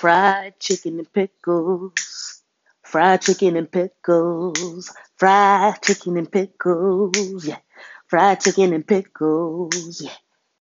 Fried chicken and pickles. Fried chicken and pickles. Fried chicken and pickles. Yeah. Fried chicken and pickles. Yeah.